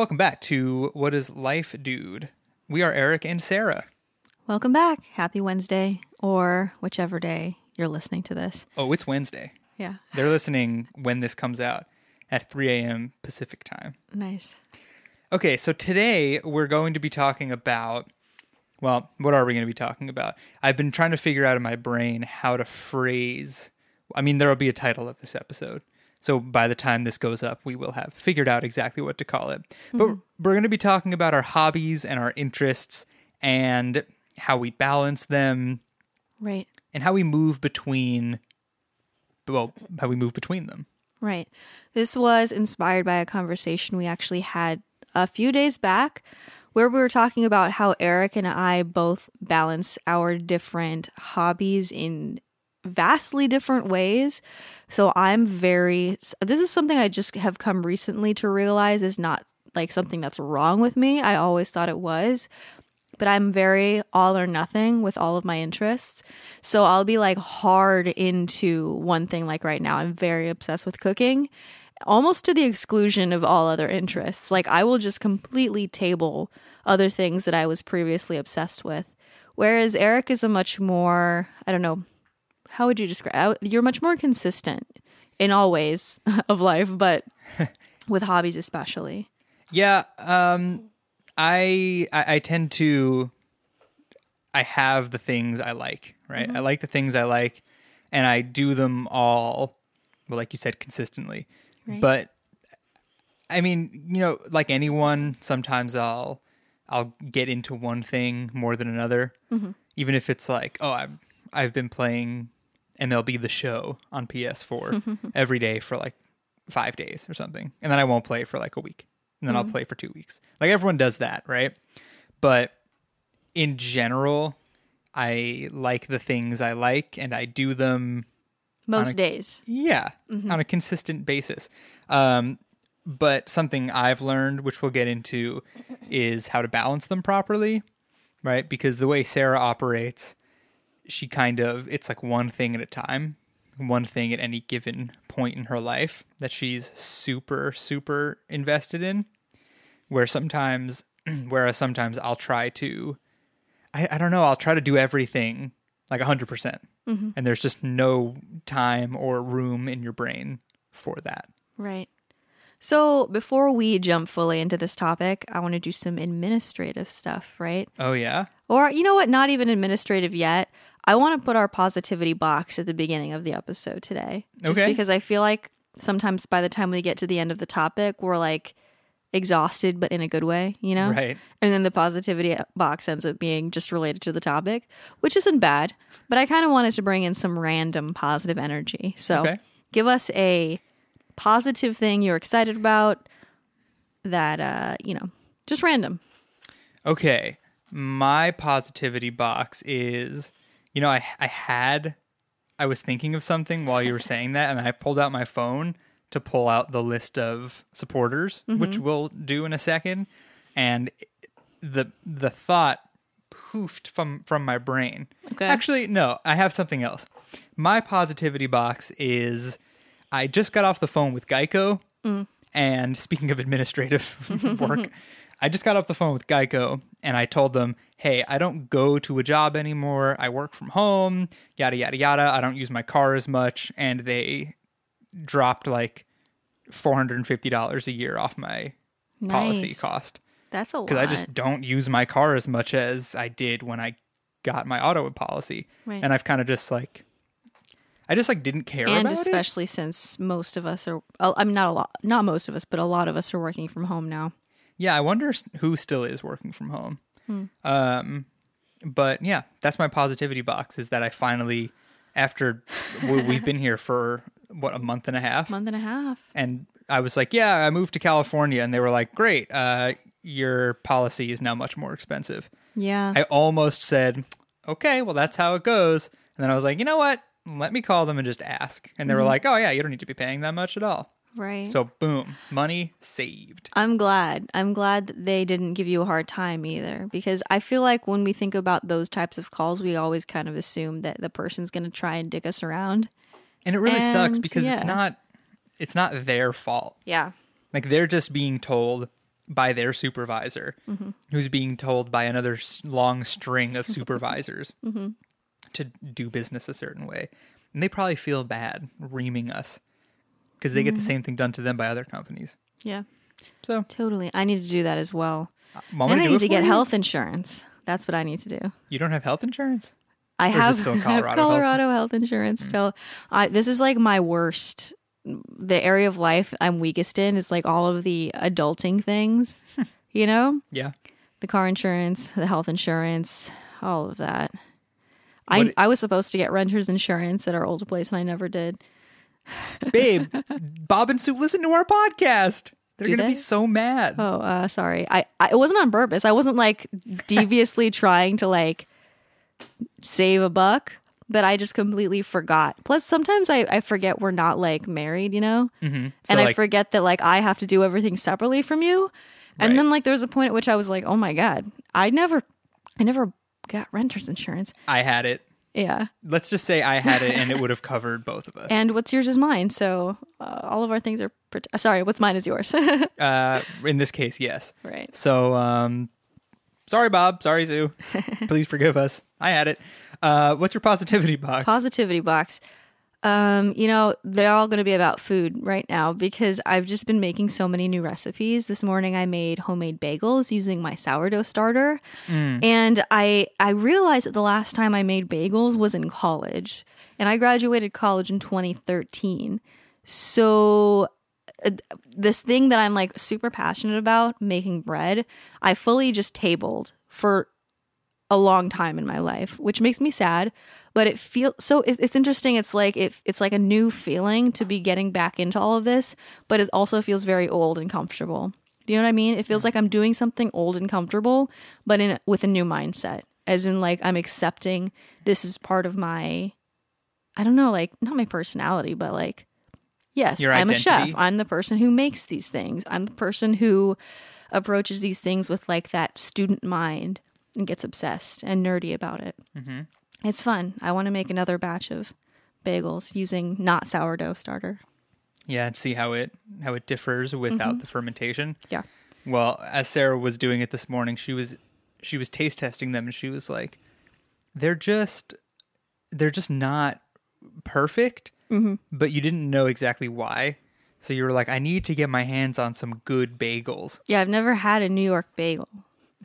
welcome back to What is Life, Dude? We are Eric and Sarah. Welcome back. Happy Wednesday, or whichever day you're listening to this. Oh, it's Wednesday. Yeah. They're listening when this comes out at 3 a.m. Pacific time. Nice. Okay, so today we're going to be talking about. Well, what are we going to be talking about? I've been trying to figure out in my brain how to phrase. I mean, there will be a title of this episode. So by the time this goes up, we will have figured out exactly what to call it. But mm-hmm. we're going to be talking about our hobbies and our interests and how we balance them Right. and how we move between well, how we move between them. Right. This was inspired by a conversation we actually had a few days back where we were talking about how Eric and I both balance our different hobbies in vastly different ways. So I'm very this is something I just have come recently to realize is not like something that's wrong with me. I always thought it was. But I'm very all or nothing with all of my interests. So I'll be like hard into one thing like right now. I'm very obsessed with cooking almost to the exclusion of all other interests. Like I will just completely table other things that I was previously obsessed with. Whereas Eric is a much more, I don't know, how would you describe? Uh, you're much more consistent in all ways of life, but with hobbies especially. Yeah, um I, I I tend to I have the things I like, right? Mm-hmm. I like the things I like and I do them all well like you said consistently. Right. But I mean, you know, like anyone, sometimes I'll I'll get into one thing more than another. Mm-hmm. Even if it's like, oh, I've I've been playing MLB the Show on PS4 every day for like 5 days or something. And then I won't play for like a week. And then I'll play for 2 weeks. Like everyone does that, right? But in general, I like the things I like and I do them Most a- days. yeah, on a consistent basis. Um, but something I've learned, which we'll get into, is how to balance them properly, right? Because the way Sarah operates, she kind of, it's like one thing at a time, one thing at any given point in her life that she's super, super invested in. Where sometimes, whereas sometimes I'll try to, I, I don't know, I'll try to do everything like 100%. percent mm-hmm. And there's just no time or room in your brain for that. Right. So before we jump fully into this topic, I want to do some administrative stuff, right? Oh, yeah? Or, you know what, not even administrative yet. I want to put our positivity box at the beginning of the episode today. Just Okay. because I feel like sometimes by the time we get to the end of the topic, we're like exhausted, but in a good way, you know? Right. And then the positivity box ends up being just related to the topic, which isn't bad. But I kind of wanted to bring in some random positive energy. So Okay. give us a positive thing you're excited about that, uh, you know, just random. Okay. My positivity box is, you know, I, I had, I was thinking of something while you were saying that, and I pulled out my phone to pull out the list of supporters, mm-hmm. which we'll do in a second. And the the thought poofed from from my brain. Okay. Actually, no, I have something else. My positivity box is I just got off the phone with Geico, mm. and speaking of administrative work, I just got off the phone with Geico, and I told them, "Hey, I don't go to a job anymore. I work from home. Yada yada yada. I don't use my car as much." And they dropped like four hundred and fifty dollars a year off my policy cost That's a lot. because I just don't use my car as much as I did when I got my auto policy, Right. and I've kind of just like, I just like didn't care and about it. especially since most of us are uh, i mean not a lot not most of us but a lot of us are working from home now Yeah, I wonder who still is working from home. Hmm. Um, but yeah, that's my positivity box. Is that I finally, after we- we've been here for what a month and a half, month and a half and I was like, yeah, I moved to California, and they were like, great, uh, your policy is now much more expensive. yeah I almost said, okay, well, that's how it goes. And then I was like, you know what? Let me call them and just ask. And they were like, oh, yeah, you don't need to be paying that much at all. Right. So, boom, money saved. i'm glad. I'm glad that they didn't give you a hard time either because i feel like when we think about those types of calls we always kind of assume that the person's going to try and dick us around. And it really sucks And, because it's not it's not their fault. yeah. Like they're just being told by their supervisor, mm-hmm. who's being told by another long string of supervisors mm-hmm. to do business a certain way. And they probably feel bad reaming us because they get the mm-hmm. same thing done to them by other companies. Yeah. So, Totally. I need to do that as well. Uh, mom, and I need to get you? health insurance. That's what I need to do. You don't have health insurance? I have, still I have Colorado health? Health, insurance mm. still. I, this is like my worst. The area of life I'm weakest in is like all of the adulting things, you know, Yeah. the car insurance, the health insurance, all of that. I What- I was supposed to get renter's insurance at our old place and I never did. Babe, Bob and Sue listen to our podcast. They're Do going to be so mad. Oh, uh, sorry. I, I it wasn't on purpose. I wasn't like deviously trying to like save a buck, but I just completely forgot. Plus, sometimes I, I forget we're not like married, you know, Mm-hmm. So, and I forget that like I have to do everything separately from you. And Right. then like there was a point at which I was like, oh my god, I never, I never got renter's insurance. I had it. Yeah. Let's just say I had it and it would have covered both of us. And what's yours is mine. So uh, all of our things are. Prote- uh, sorry, what's mine is yours. uh, in this case, yes. right. So, um, sorry, Bob. Sorry, Sue. Please forgive us. I had it. Uh, what's your positivity box? positivity box um you know they're all going to be about food right now because i've just been making so many new recipes. This morning i made homemade bagels using my sourdough starter. And i i realized that the last time i made bagels was in college. And i graduated college in 2013 so uh, this thing that i'm like super passionate about making bread i fully just tabled for a long time in my life, which makes me sad. But it feels so. It, it's interesting. It's like it, it's like a new feeling to be getting back into all of this, but it also feels very old and comfortable. Do you know what I mean? It feels like I'm doing something old and comfortable, but in with a new mindset, as in like I'm accepting this is part of my, I don't know, like not my personality, but like, yes, Your I'm a chef. I'm the person who makes these things. I'm the person who approaches these things with like that student mind and gets obsessed and nerdy about it. Mhm. It's fun. I want to make another batch of bagels using not sourdough starter. Yeah, and see how it how it differs without Mm-hmm. the fermentation. Yeah. Well, as Sarah was doing it this morning, she was she was taste testing them and she was like, "They're just they're just not perfect." Mm-hmm. But you didn't know exactly why. So you were like, "I need to get my hands on some good bagels." Yeah, I've never had a New York bagel.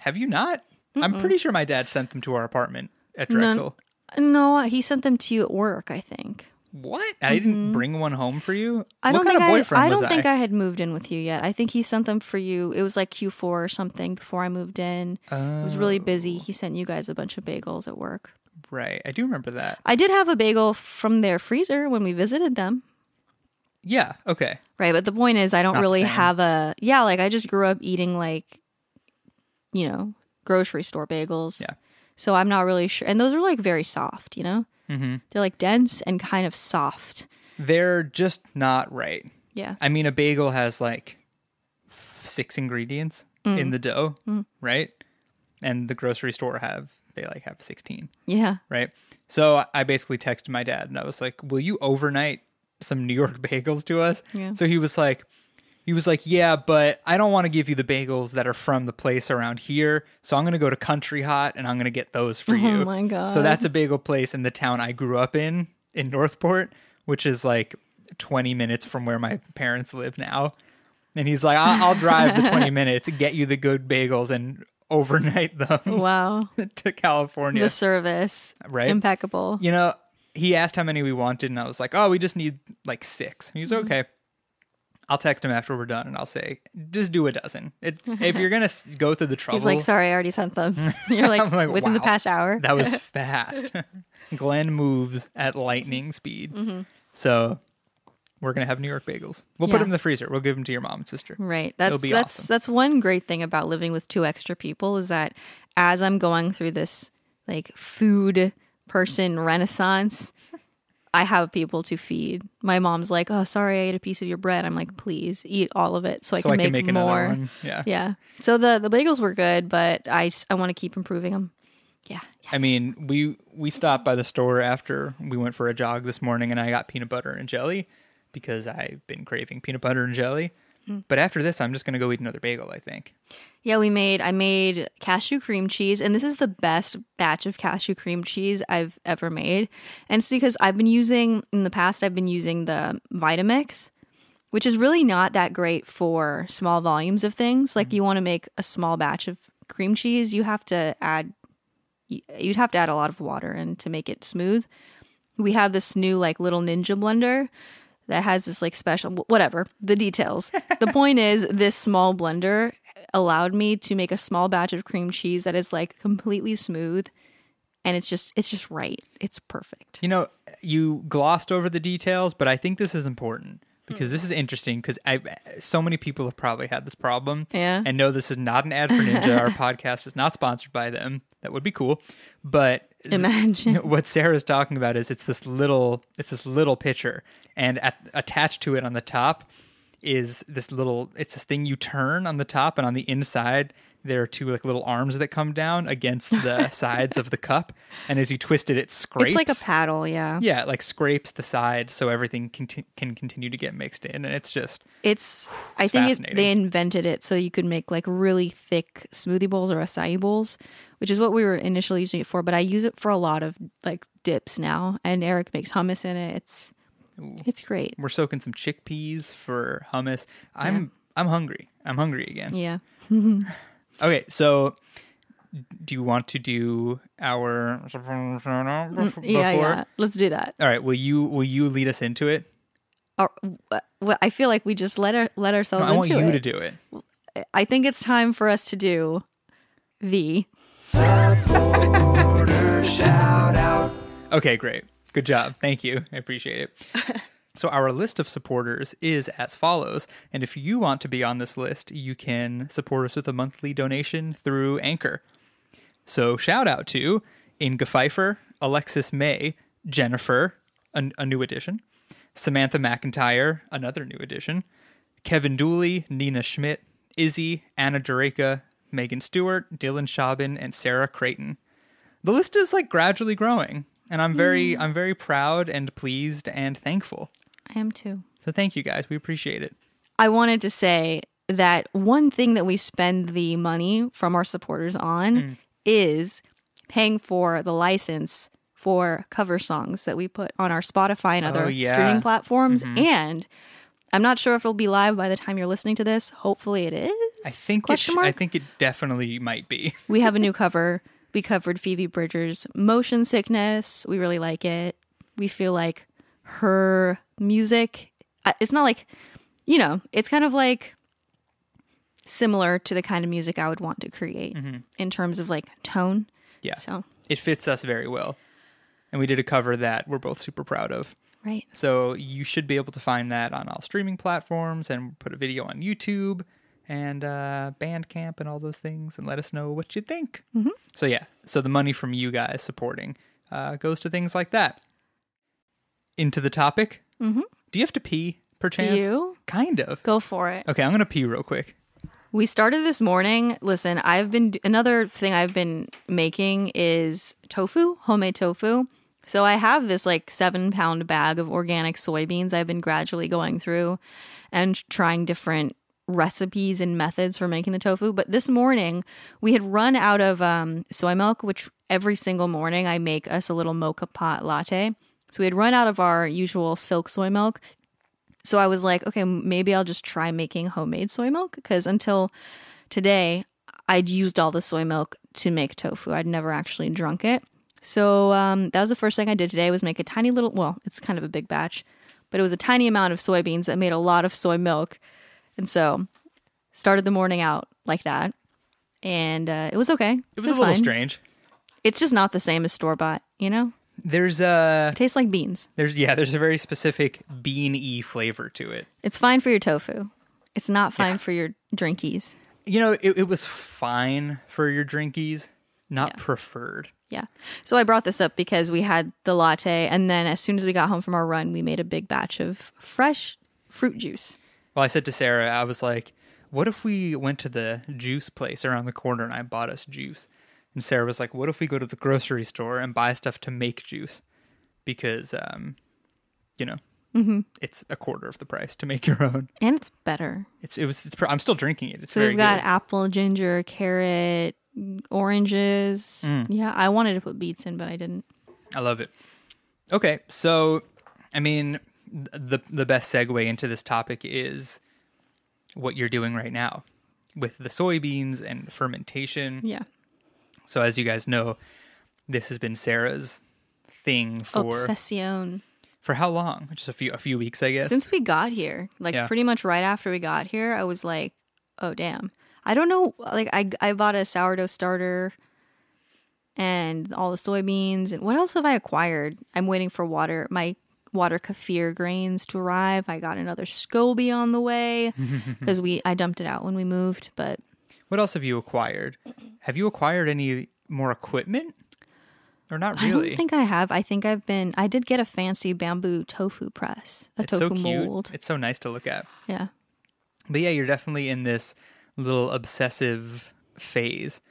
Have you not? I'm pretty sure my dad sent them to our apartment at Drexel. No, he sent them to you at work, I think. What? I didn't bring one home for you. Mm-hmm. I what don't think I, I don't think I had moved in with you yet. I think he sent them for you. It was like Q4 or something before I moved in. It was really busy. He sent you guys a bunch of bagels at work. Right. I do remember that. I did have a bagel from their freezer when we visited them. Yeah. Okay. Right, but the point is I don't Not really have a yeah, like I just grew up eating like you know, grocery store bagels. Yeah. So I'm not really sure. And those are like very soft, you know? Mm-hmm. They're like dense and kind of soft. They're just not right. Yeah. I mean, a bagel has like six ingredients Mm. in the dough, right? And the grocery store have they like have sixteen, Yeah. right? So I basically texted my dad and I was like, "Will you overnight some New York bagels to us?" Yeah. So he was like, he was like, "Yeah, but I don't want to give you the bagels that are from the place around here, so I'm gonna go to Country Hot and I'm gonna get those for you." Oh my god. So that's a bagel place in the town I grew up in, in Northport, which is like 20 minutes from where my parents live now. And he's like, I'll, I'll drive the 20 minutes, to get you the good bagels, and overnight them Wow. to California. The service. Right? Impeccable. you know, he asked how many we wanted, and I was like, oh, we just need like six. He's Mm-hmm. I'll text him after we're done, and I'll say, just do a dozen. It's if you're gonna go through the trouble. He's like, sorry, I already sent them. You're like, like, within the past hour. That was fast. Glenn moves at lightning speed. Mm-hmm. So we're gonna have New York bagels. We'll put them in the freezer. We'll give them to your mom and sister. Right. That's that's awesome. that's one great thing about living with two extra people is that as I'm going through this like food person renaissance, I have people to feed. My mom's like, "Oh, sorry, I ate a piece of your bread." I'm like, "Please eat all of it so I can I make, can make more." one. Yeah. Yeah. So the the bagels were good, but I I want to keep improving them. Yeah. yeah. I mean, we we stopped by the store after we went for a jog this morning, and I got peanut butter and jelly because I've been craving peanut butter and jelly. Mm-hmm. But after this, I'm just gonna go eat another bagel. I think. Yeah, we made I made cashew cream cheese and this is the best batch of cashew cream cheese I've ever made. And it's because I've been using in the past I've been using the Vitamix, which is really not that great for small volumes of things. Like mm-hmm. you want to make a small batch of cream cheese, you have to add you'd have to add a lot of water and to make it smooth. We have this new like little ninja blender that has this like special whatever the details. the point is this small blender allowed me to make a small batch of cream cheese that is like completely smooth and it's just it's just right. It's perfect. You know, you glossed over the details, but I think this is important because this mm-hmm. is interesting because I so many people have probably had this problem. Yeah. And no, this is not an ad for Ninja. Our podcast is not sponsored by them. That would be cool. But Imagine. what Sarah's talking about is it's this little it's this little pitcher and at, attached to it on the top is this little it's this thing you turn on the top and on the inside there are two like little arms that come down against the sides of the cup and as you twist it it scrapes It's like a paddle, yeah. yeah it like scrapes the side so everything conti- can continue to get mixed in and it's just It's I think it, they invented it so you could make like really thick smoothie bowls or acai bowls, which is what we were initially using it for. But I use it for a lot of like dips now, and Eric makes hummus in it. It's it's great. we're soaking some chickpeas for hummus i'm i'm hungry i'm hungry again Yeah. Okay, so do you want to do our before? Yeah, yeah. Let's do that. All right, will you will you lead us into it? Or, uh, well, I feel like we just let our, let No, ourselves I want you it. to do it. I think it's time for us to do the shout out Okay, great. Good job. Thank you. I appreciate it. so our list of supporters is as follows, and if you want to be on this list, you can support us with a monthly donation through Anchor. So shout out to Inga Pfeiffer, Alexis May, Jennifer, a, a new addition, Samantha McIntyre, another new addition, Kevin Dooley, Nina Schmidt, Izzy, Anna Dureka, Megan Stewart, Dylan Schaubin, and Sarah Creighton. The list is like gradually growing, and I'm very hmm. I'm very proud and pleased and thankful. I am too. So thank you guys. We appreciate it. I wanted to say that one thing that we spend the money from our supporters on Mm. is paying for the license for cover songs that we put on our Spotify and other Oh, yeah. streaming platforms. And I'm not sure if it'll be live by the time you're listening to this. Hopefully it is. I think it Question sh- mark? I think it definitely might be. we have a new cover. We covered Phoebe Bridgers' Motion Sickness. We really like it. We feel like her music, uh, it's not like, you know, it's kind of like similar to the kind of music I would want to create in terms of like tone. Mm-hmm. Yeah. So, It fits us very well. And we did a cover that we're both super proud of. right. So you should be able to find that on all streaming platforms and put a video on YouTube and uh, Bandcamp and all those things and let us know what you think. Mm-hmm. So yeah, so the money from you guys supporting uh, goes to things like that. Into the topic. Mm-hmm. Do you have to pee perchance? You? Kind of. Go for it. Okay, I'm gonna pee real quick. We started this morning. Listen, I've been another thing I've been making is tofu, homemade tofu. So I have this like seven pound bag of organic soybeans I've been gradually going through and trying different recipes and methods for making the tofu. But this morning we had run out of um, soy milk, which every single morning I make us a little moka pot latte. So we had run out of our usual silk soy milk. So I was like, okay, maybe I'll just try making homemade soy milk because until today, I'd used all the soy milk to make tofu. I'd never actually drunk it. So um, that was the first thing I did today was make a tiny little, well, it's kind of a big batch, but it was a tiny amount of soybeans that made a lot of soy milk. And so started the morning out like that. And uh, it was okay. It was, a little strange. It's just not the same as store bought, you know? There's a It tastes like beans. there's yeah there's a very specific bean y flavor to it. It's fine for your tofu. It's not fine for your drinkies. You know, it, it was fine for your drinkies, not Yeah. preferred. Yeah. So I brought this up because we had the latte, and then as soon as we got home from our run, we made a big batch of fresh fruit juice. Well, I said to Sarah, I was like, what if we went to the juice place around the corner and I bought us juice? And Sarah was like, what if we go to the grocery store and buy stuff to make juice? Because, um, you know, it's a quarter of the price to make your own. And it's better. It's it was it's pr- I'm still drinking it. It's So very we've got good. apple, ginger, carrot, oranges. Mm. Yeah, I wanted to put beets in, but I didn't. I love it. Okay, so I mean the the best segue into this topic is what you're doing right now with the soybeans and fermentation. Yeah. So as you guys know, this has been Sarah's thing for Obsession. for how long? Just a few a few weeks, I guess. Since we got here, like Yeah. pretty much right after we got here, I was like, "Oh damn!" I don't know. Like I I bought a sourdough starter and all the soybeans and what else have I acquired? I'm waiting for water my water kefir grains to arrive. I got another SCOBY on the way because we I dumped it out when we moved, but what else have you acquired? Have you acquired any more equipment? Or not really? I don't think I have. I think I've been. I did get a fancy bamboo tofu press, a it's so tofu cute. mold. It's so nice to look at. Yeah. But yeah, you're definitely in this little obsessive phase.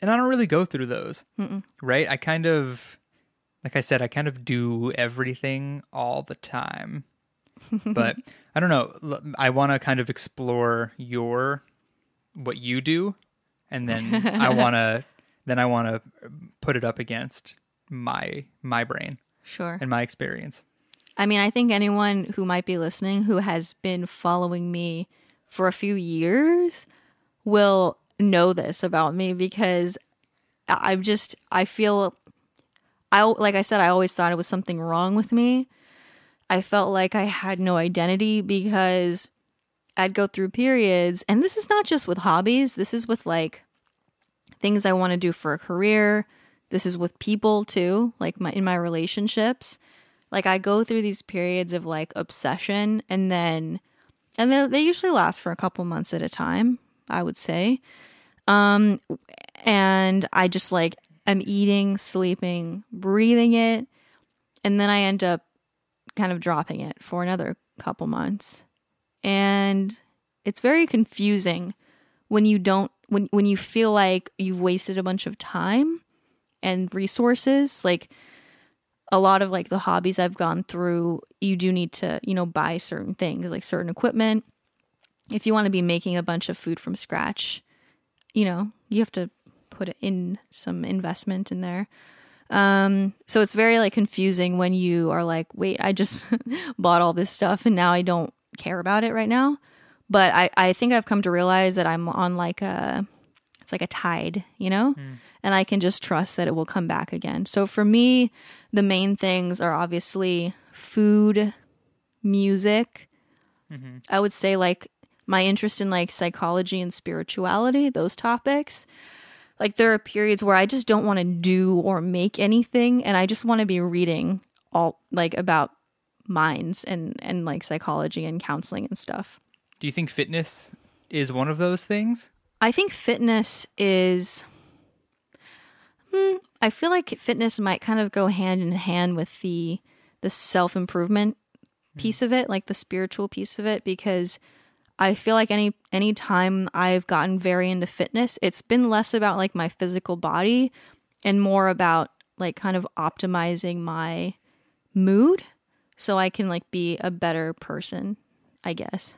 And I don't really go through those. Right? I kind of, like I said, I kind of do everything all the time. but I don't know. I want to kind of explore your, what you do. And then I want to, then I want to put it up against my, my brain Sure. and my experience. I mean, I think anyone who might be listening who has been following me for a few years will know this about me because I'm just, I feel, I, like I said, I always thought it was something wrong with me. I felt like I had no identity because I'd go through periods, and this is not just with hobbies, this is with like things I want to do for a career. This is with people too, like my in my relationships like I go through these periods of like obsession and then and they they usually last for a couple months at a time, I would say. Um and I just like am eating, sleeping, breathing it and then I end up kind of dropping it for another couple months. And it's very confusing when you don't when when you feel like you've wasted a bunch of time and resources like a lot of like the hobbies I've gone through, you do need to, you know, buy certain things, like certain equipment. If you want to be making a bunch of food from scratch, you know, you have to put in some investment in there. Um, so it's very like confusing when you are like, wait, I just bought all this stuff and now I don't care about it right now. But I, I think I've come to realize that I'm on like a, it's like a tide, you know? Hmm. And I can just trust that it will come back again. So for me, the main things are obviously food, music. Mm-hmm. I would say like my interest in like psychology and spirituality, those topics. Like there are periods where I just don't want to do or make anything and I just want to be reading all like about minds and and like psychology and counseling and stuff. Do you think fitness is one of those things? I think fitness is. Hmm, I feel like fitness might kind of go hand in hand with the the self improvement piece of it, like the spiritual piece of it, because I feel like any any time I've gotten very into fitness, it's been less about like my physical body and more about like kind of optimizing my mood so I can like be a better person, I guess.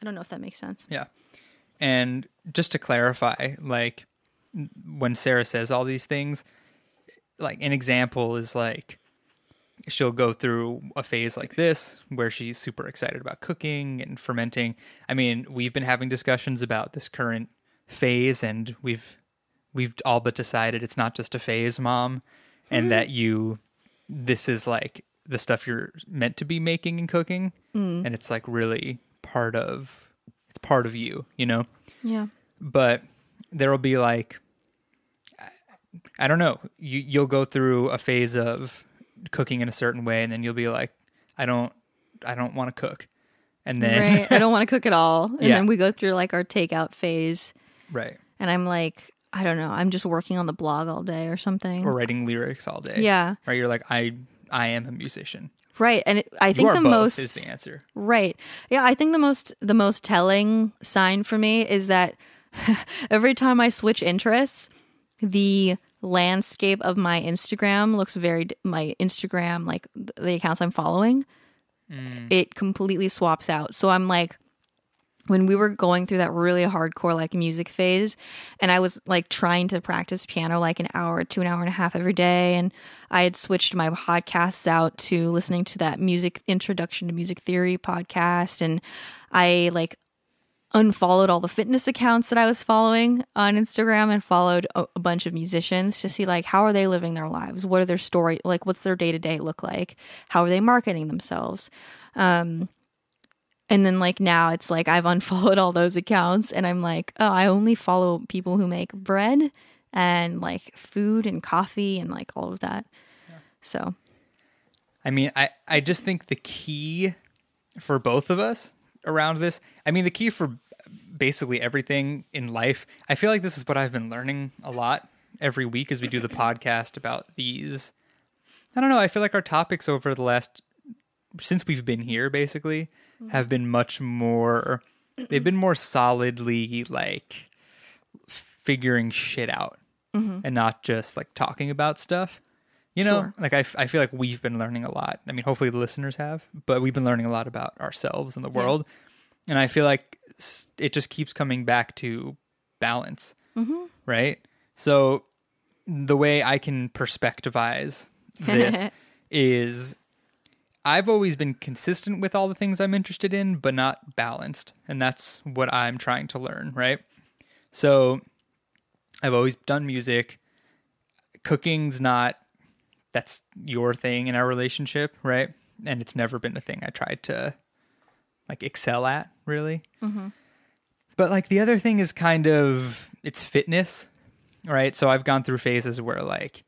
I don't know if that makes sense. Yeah. And just to clarify, like when Sarah says all these things, like an example is like she'll go through a phase like this where she's super excited about cooking and fermenting. I mean, we've been having discussions about this current phase and we've we've all but decided it's not just a phase, mom, and hmm. that you this is like the stuff you're meant to be making and cooking mm. and it's like really part of it's part of you, you know? Yeah. but there'll be like I don't know. You you'll go through a phase of cooking in a certain way, and then you'll be like, I don't, I don't want to cook, and then right. I don't want to cook at all. And Yeah. then we go through like our takeout phase, right, and I'm like, I don't know, I'm just working on the blog all day or something. or writing lyrics all day. yeah, right. You're like, I, I am a musician. right. And it, I think the most is the answer. right. Yeah, I think the most the most telling sign for me is that every time I switch interests, the landscape of my Instagram looks very my Instagram like the accounts I'm following mm. it completely swaps out. So I'm like, when we were going through that really hardcore like music phase and i was like trying to practice piano like an hour to an hour and a half every day and i had switched my podcasts out to listening to that music introduction to music theory podcast and i like unfollowed all the fitness accounts that i was following on instagram and followed a, a bunch of musicians to see like how are they living their lives? What are their story like what's their day-to-day look like? How are they marketing themselves? Um and then like now it's like I've unfollowed all those accounts and I'm like, oh, I only follow people who make bread and like food and coffee and like all of that. So, I mean, I, I just think the key for both of us around this, I mean, the key for basically everything in life, I feel like this is what I've been learning a lot every week as we do the podcast about these. I don't know. I feel like our topics over the last, since we've been here, basically, Mm-hmm. have been much more, they've been more solidly like figuring shit out mm-hmm. and not just like talking about stuff. You know, Sure. like I, f- I feel like we've been learning a lot. I mean, hopefully the listeners have, but we've been learning a lot about ourselves and the world. And I feel like it just keeps coming back to balance, mm-hmm. right? So the way I can perspectivize this is I've always been consistent with all the things I'm interested in, but not balanced. And that's what I'm trying to learn, right? So I've always done music. Cooking's not that's your thing in our relationship, right? And it's never been a thing I tried to like excel at, really. Mm-hmm. But like the other thing is kind of it's fitness, right? So I've gone through phases where like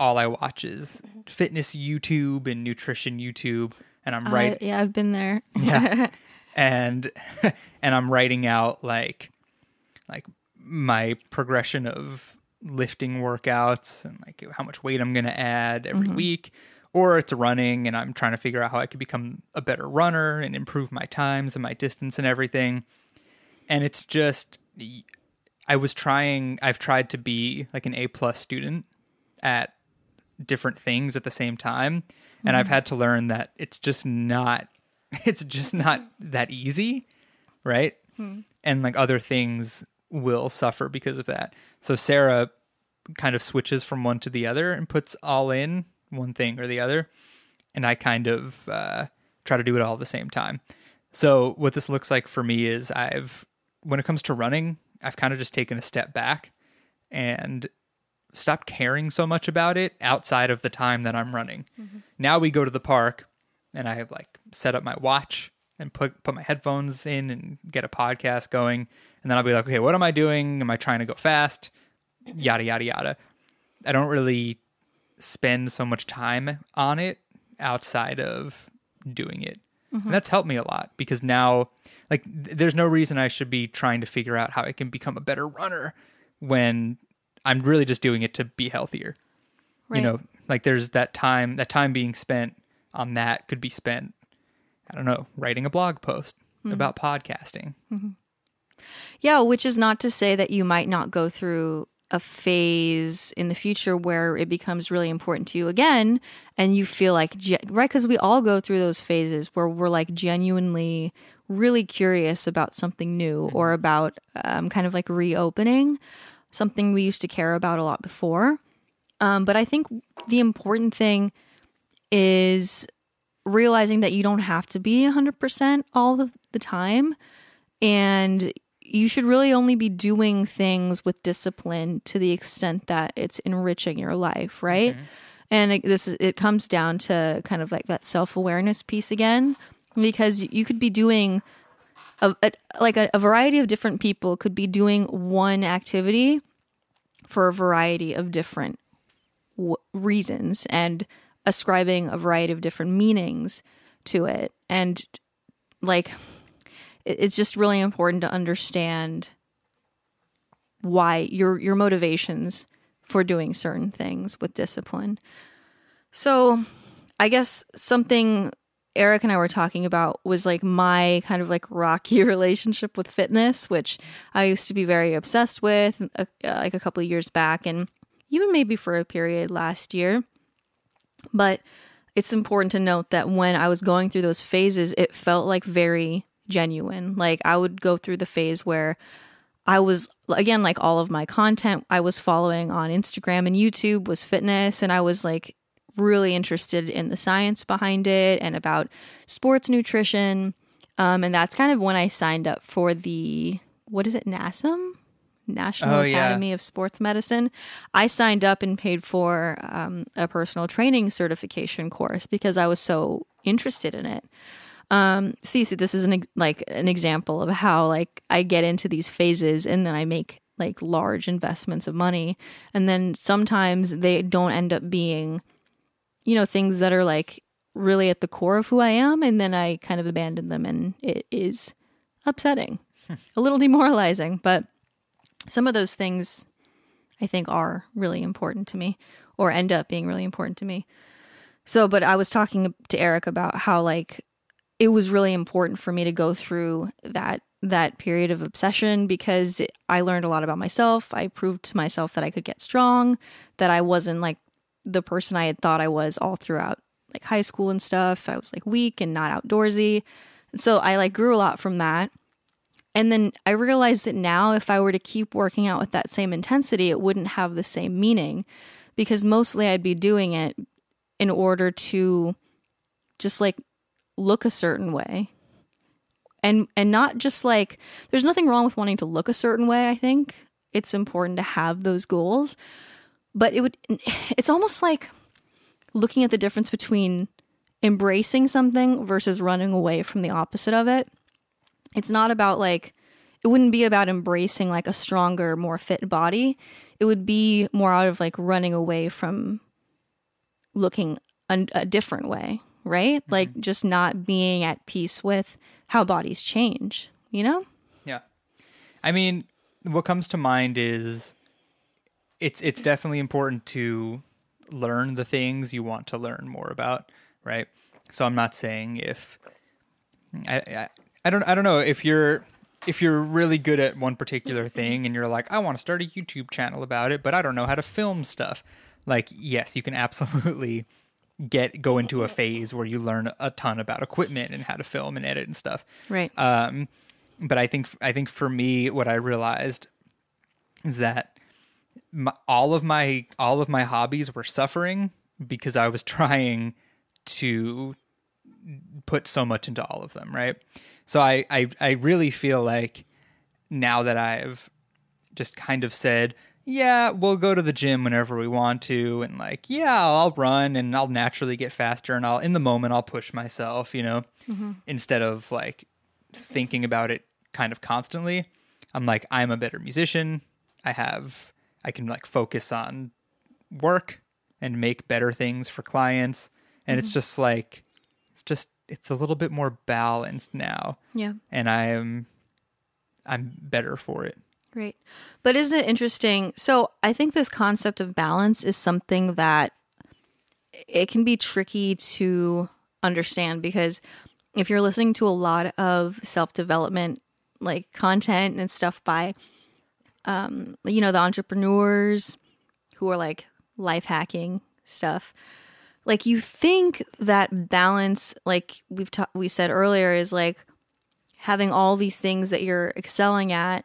all I watch is fitness YouTube and nutrition YouTube, and I'm right, I, yeah, I've been there. yeah, and and I'm writing out like like my progression of lifting workouts and like how much weight I'm gonna add every mm-hmm. week. Or it's running, and I'm trying to figure out how I could become a better runner and improve my times and my distance and everything. And it's just, I was trying. I've tried to be like an A plus student at different things at the same time. And i've had to learn that it's just not it's just not that easy right? And like other things will suffer because of that. So sarah kind of switches from one to the other and puts all in one thing or the other. And i kind of uh, try to do it all at the same time. So what this looks like for me is i've when it comes to running i've kind of just taken a step back and stopped caring so much about it outside of the time that I'm running. Mm-hmm. Now we go to the park and I have like set up my watch and put put my headphones in and get a podcast going and then I'll be like, okay, what am I doing? Am I trying to go fast? Yada yada yada. I don't really spend so much time on it outside of doing it. And mm-hmm. that's helped me a lot because now like th- there's no reason I should be trying to figure out how I can become a better runner when I'm really just doing it to be healthier. Right. You know, like there's that time that time being spent on that could be spent I don't know, writing a blog post mm-hmm. about podcasting. Mm-hmm. Yeah, which is not to say that you might not go through a phase in the future where it becomes really important to you again and you feel like right cuz we all go through those phases where we're like genuinely really curious about something new mm-hmm. or about um, kind of like reopening something we used to care about a lot before. Um, but I think the important thing is realizing that you don't have to be 100% all the, time. And you should really only be doing things with discipline to the extent that it's enriching your life, right? And it, this is, it comes down to kind of like that self awareness piece again, because you could be doing a, a, like a, a variety of different people could be doing one activity for a variety of different w- reasons and ascribing a variety of different meanings to it. And like it- it's just really important to understand why your your motivations for doing certain things with discipline. So i guess something Eric and I were talking about was like my kind of like rocky relationship with fitness, which I used to be very obsessed with uh, like a couple of years back and even maybe for a period last year. But it's important to note that when I was going through those phases, it felt like very genuine. Like I would go through the phase where I was again like all of my content I was following on Instagram and YouTube was fitness and I was like really interested in the science behind it and about sports nutrition. Um, and that's kind of when I signed up for the what is it, NASM? National Oh, yeah. Academy of Sports Medicine. I signed up and paid for um, a personal training certification course because I was so interested in it. Um, see, see, this is an like an example of how like I get into these phases and then I make like large investments of money, and then sometimes they don't end up being, you know, things that are like really at the core of who I am, and then I kind of abandon them, and it is upsetting, hmm. a little demoralizing, but some of those things I think are really important to me or end up being really important to me. So, but I was talking to Eric about how like it was really important for me to go through that that period of obsession because I learned a lot about myself. I proved to myself that I could get strong, that I wasn't like the person I had thought I was all throughout like high school and stuff. I was like weak and not outdoorsy. And So I like grew a lot from that. And then I realized that now, if I were to keep working out with that same intensity, it wouldn't have the same meaning because mostly I'd be doing it in order to just like look a certain way. And and not just like there's nothing wrong with wanting to look a certain way, I think. It's important to have those goals, but it would it's almost like looking at the difference between embracing something versus running away from the opposite of it. It's not about like it wouldn't be about embracing like a stronger more fit body. It would be more out of like running away from looking a, a different way right? Mm-hmm. Like just not being at peace with how bodies change you know? Yeah. I mean, what comes to mind is it's it's definitely important to learn the things you want to learn more about, right? So I'm not saying if I, I I don't I don't know if you're if you're really good at one particular thing and you're like I want to start a YouTube channel about it, but I don't know how to film stuff. Like yes, you can absolutely get go into a phase where you learn a ton about equipment and how to film and edit and stuff right um, but I think I think for me, what I realized is that my, all of my all of my hobbies were suffering because I was trying to put so much into all of them, right? So I I, I really feel like now that I've just kind of said, yeah, we'll go to the gym whenever we want to, and like, yeah, I'll run and I'll naturally get faster, and I'll in the moment I'll push myself, you know, mm-hmm. instead of like thinking about it kind of constantly. I'm like, I'm a better musician. I have, I can like focus on work and make better things for clients. And it's mm-hmm. just like, it's just, it's a little bit more balanced now. yeah And I am, I'm better for it. Great. But isn't it interesting? So I think this concept of balance is something that it can be tricky to understand because if you're listening to a lot of self-development like content and stuff by um you know the entrepreneurs who are like life hacking stuff. Like you think that balance like we've ta- we said earlier is like having all these things that you're excelling at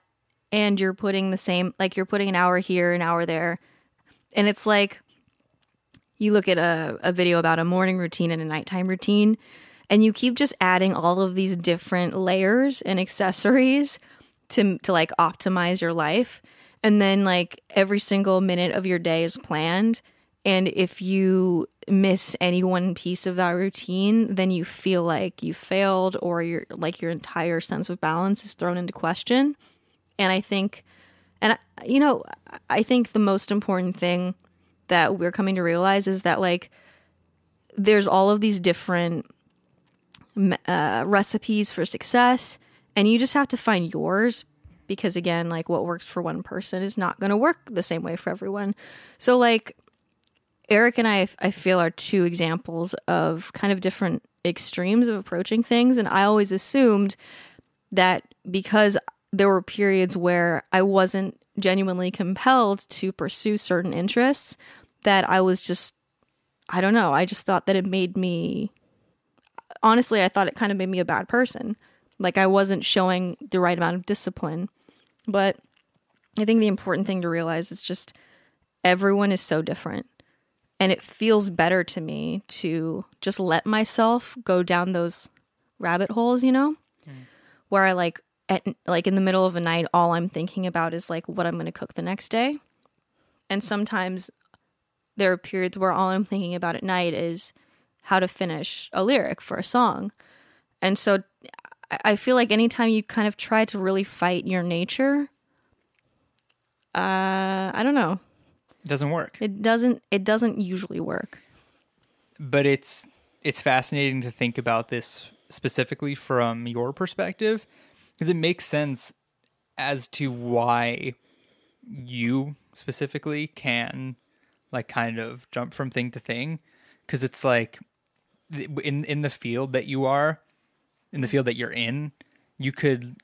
and you're putting the same like you're putting an hour here an hour there. And it's like you look at a, a video about a morning routine and a nighttime routine and you keep just adding all of these different layers and accessories to to like optimize your life. And then like every single minute of your day is planned. And if you miss any one piece of that routine then you feel like you failed or your like your entire sense of balance is thrown into question. And i think and you know i think the most important thing that we're coming to realize is that like there's all of these different uh, recipes for success and you just have to find yours because again like what works for one person is not going to work the same way for everyone so like eric and i i feel are two examples of kind of different extremes of approaching things and i always assumed that because there were periods where i wasn't genuinely compelled to pursue certain interests that i was just I don't know. I just thought that it made me honestly, I thought it kind of made me a bad person. Like I wasn't showing the right amount of discipline. But I think the important thing to realize is just everyone is so different. And it feels better to me to just let myself go down those rabbit holes, you know? Mm. Where I like at like in the middle of the night all I'm thinking about is like what I'm going to cook the next day. And sometimes there are periods where all I'm thinking about at night is how to finish a lyric for a song. And so I- feel like anytime you kind of try to really fight your nature, uh, I don't know. It doesn't work. It doesn't. It doesn't usually work. but it's it's fascinating to think about this specifically from your perspective because it makes sense as to why you specifically can like kind of jump from thing to thing because it's like in in the field that you are in the field that you're in you could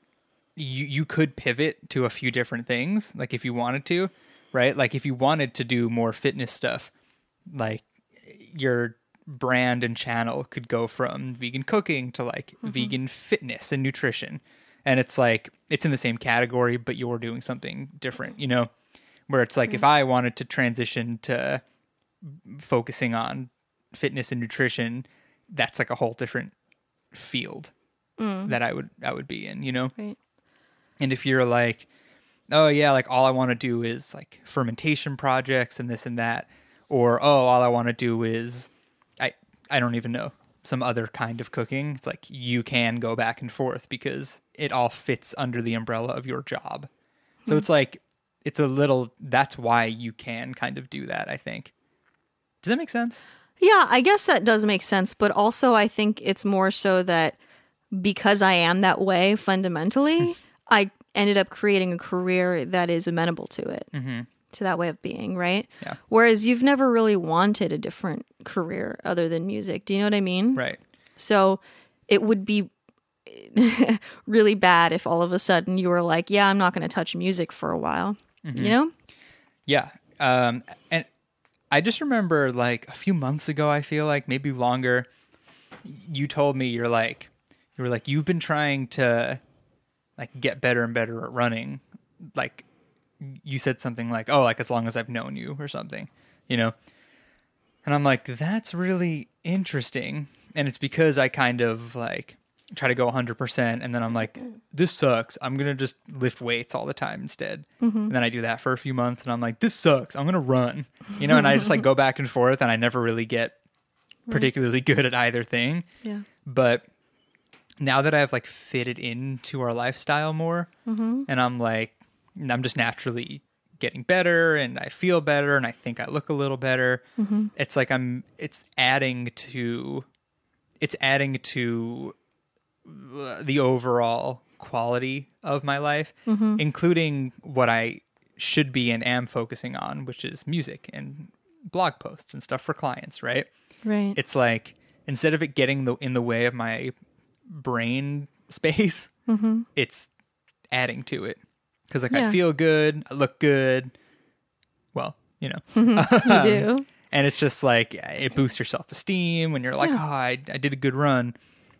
you you could pivot to a few different things like if you wanted to right? Like if you wanted to do more fitness stuff like your brand and channel could go from vegan cooking to like mm-hmm. vegan fitness and nutrition. And it's like it's in the same category but you're doing something different you know? Where it's like if mm. i wanted to transition to focusing on fitness and nutrition that's like a whole different field Mm. that i would i would be in you know Right. and if you're like, oh yeah, like all I want to do is like fermentation projects and this and that, or oh, all I want to do is I I don't even know some other kind of cooking. It's like you can go back and forth because it all fits under the umbrella of your job. So it's hmm. like it's a little that's why you can kind of do that, I think. Does that make sense? Yeah, I guess that does make sense, but also I think it's more so that because I am that way fundamentally, I ended up creating a career that is amenable to it, to that way of being, right? Yeah. Whereas you've never really wanted a different career other than music. Do you know what I mean? Right. So it would be really bad if all of a sudden you were like, yeah, I'm not going to touch music for a while. You know? Yeah. Um, and I just remember like a few months ago, I feel like maybe longer, you told me you're like, you were like, you've been trying to like get better and better at running. Like you said something like, oh, like as long as I've known you or something, you know? And I'm like, that's really interesting. And it's because I kind of like try to go 100% and then I'm like, this sucks. I'm going to just lift weights all the time instead. Mm-hmm. And then I do that for a few months and I'm like, this sucks. I'm going to run. You know, and I just like go back and forth and I never really get particularly good at either thing. Yeah. But now that I've like fitted into our lifestyle more mm-hmm. and I'm like, I'm just naturally getting better and I feel better and I think I look a little better. Mm-hmm. It's like I'm, it's adding to, it's adding to uh, the overall quality of my life, mm-hmm. including what I should be and am focusing on, which is music and blog posts and stuff for clients, right? Right. It's like instead of it getting the in the way of my brain space, mm-hmm. it's adding to it because like I feel good, I look good. Well, you know, you um, do. and it's just like it boosts your self esteem when you're like, oh, I, I did a good run,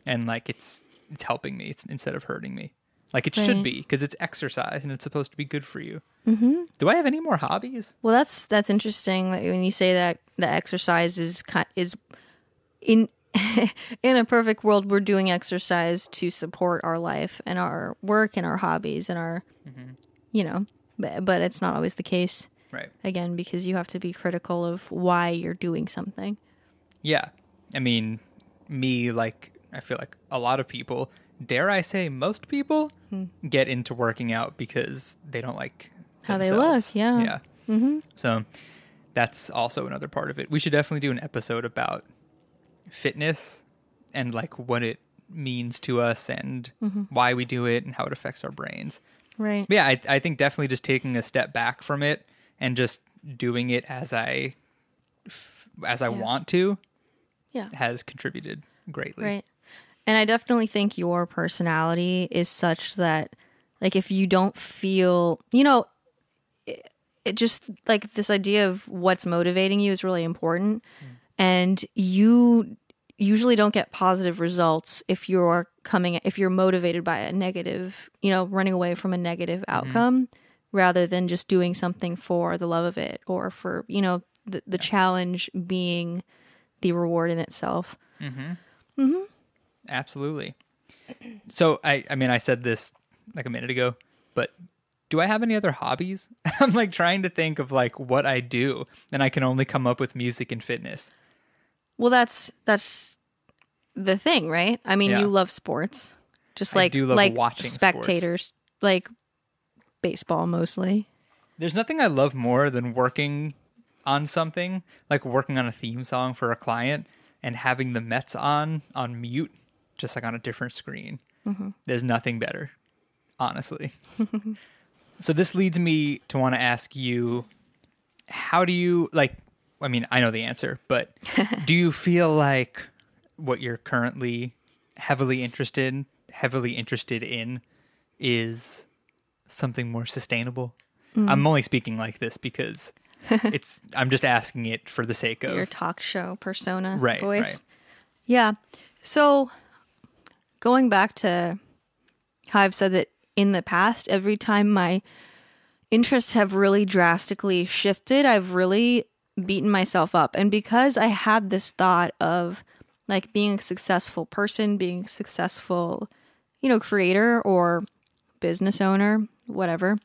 and like it's it's helping me it's, instead of hurting me, like it should be because it's exercise and it's supposed to be good for you. Mm-hmm. Do I have any more hobbies? Well, that's that's interesting. That when you say that the exercise is is in in a perfect world, we're doing exercise to support our life and our work and our hobbies and our, you know, but, but it's not always the case. Right. Again, because you have to be critical of why you're doing something. Yeah. I mean, me, like, I feel like a lot of people, dare I say, most people get into working out because they don't like How they look, yeah. Yeah. Mm-hmm. So that's also another part of it. We should definitely do an episode about fitness and, like, what it means to us and mm-hmm. why we do it and how it affects our brains. Right. But yeah, I, I think definitely just taking a step back from it and just doing it as I as I Yeah. want to Yeah. has contributed greatly. Right. And I definitely think your personality is such that, like, if you don't feel, you know, it, it just like this idea of what's motivating you is really important. Mm. and you usually don't get positive results if you're coming if you're motivated by a negative, you know, running away from a negative mm-hmm. outcome rather than just doing something for the love of it or for, you know, the, the challenge being the reward in itself. Mm-hmm. Mm-hmm. Absolutely. So I I mean I said this like a minute ago, but do I have any other hobbies? I'm like trying to think of like what I do, and I can only come up with music and fitness. Well, that's that's the thing, right? I mean, Yeah. you love sports, just I like do love like watching sports. spectators, like baseball mostly. There's nothing I love more than working on something, like working on a theme song for a client and having the Mets on on mute, just like on a different screen. Mm-hmm. There's nothing better, honestly. so this leads me to want to ask you, how do you like? I mean, I know the answer, but do you feel like what you're currently heavily interested heavily interested in is something more sustainable? Mm. I'm only speaking like this because it's I'm just asking it for the sake of Your talk show persona Right, voice. right. Yeah. So going back to how I've said that in the past, every time my interests have really drastically shifted, I've really beaten myself up. And because I had this thought of like being a successful person, being a successful, you know, creator or business owner, whatever,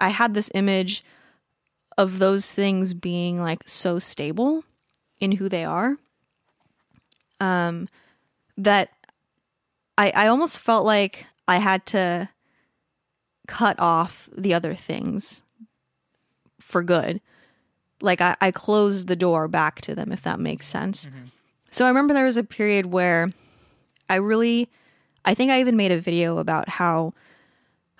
I had this image of those things being like so stable in who they are um that i i almost felt like i had to cut off the other things for good like i, I closed the door back to them if that makes sense. So i remember there was a period where i really i think i even made a video about how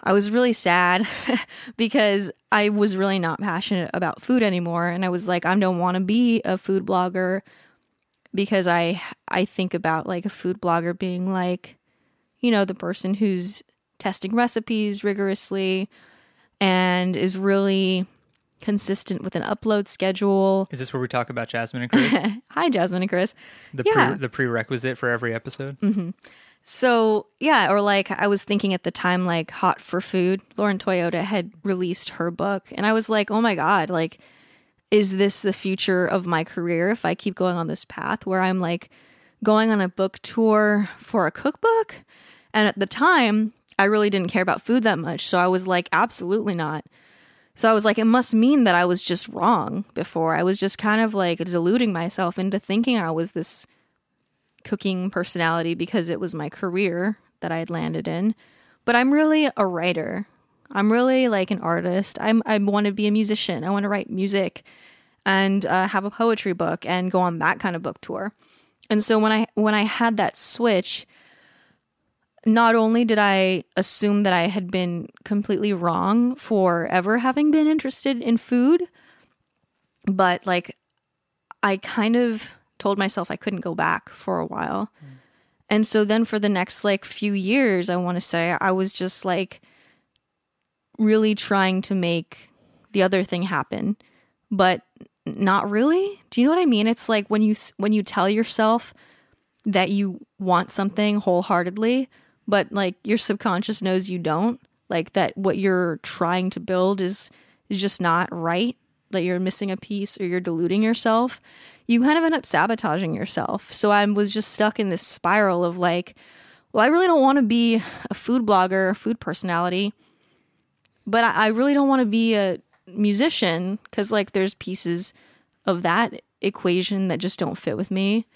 I was really sad because I was really not passionate about food anymore. And I was like I don't want to be a food blogger because I I think about like a food blogger being like you know the person who's testing recipes rigorously and is really consistent with an upload schedule. Is this where we talk about Jasmine and Chris? Hi Jasmine and Chris. The Yeah. pre- the prerequisite for every episode? Mm-hmm. So yeah, or like I was thinking at the time, like Hot for Food, Lauren Toyota had released her book, and I was like, oh my god, like, is this the future of my career if I keep going on this path where I'm like going on a book tour for a cookbook? And at the time, I really didn't care about food that much, so I was like, absolutely not. So I was like, it must mean that I was just wrong before. I was just kind of like deluding myself into thinking I was this cooking personality because it was my career that I had landed in. But I'm really a writer. I'm really like an artist. I'm I want to be a musician. I want to write music and uh, have a poetry book and go on that kind of book tour. And so when I when I had that switch, not only did I assume that I had been completely wrong for ever having been interested in food, but like I kind of told myself I couldn't go back for a while. Mm. And so then for the next like few years, I want to say I was just like really trying to make the other thing happen, but not really. Do you know what I mean? It's like when you when you tell yourself that you want something wholeheartedly, but like your subconscious knows you don't, like that what you're trying to build is is just not right, that you're missing a piece or you're deluding yourself, you kind of end up sabotaging yourself. So I was just stuck in this spiral of like, well, I really don't want to be a food blogger, a food personality, but I, I really don't want to be a musician because like there's pieces of that equation that just don't fit with me.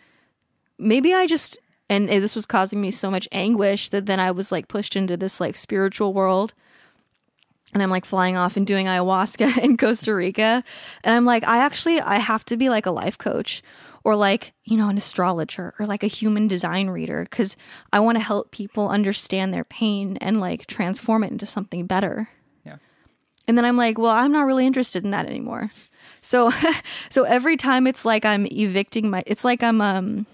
Maybe I just and this was causing me so much anguish that then I was like pushed into this like spiritual world and I'm like flying off and doing ayahuasca in Costa Rica. And I'm like, I actually I have to be like a life coach or like, you know, an astrologer or like a human design reader because I want to help people understand their pain and like transform it into something better. Yeah. And then I'm like, well, I'm not really interested in that anymore. So so every time it's like I'm evicting my it's like I'm um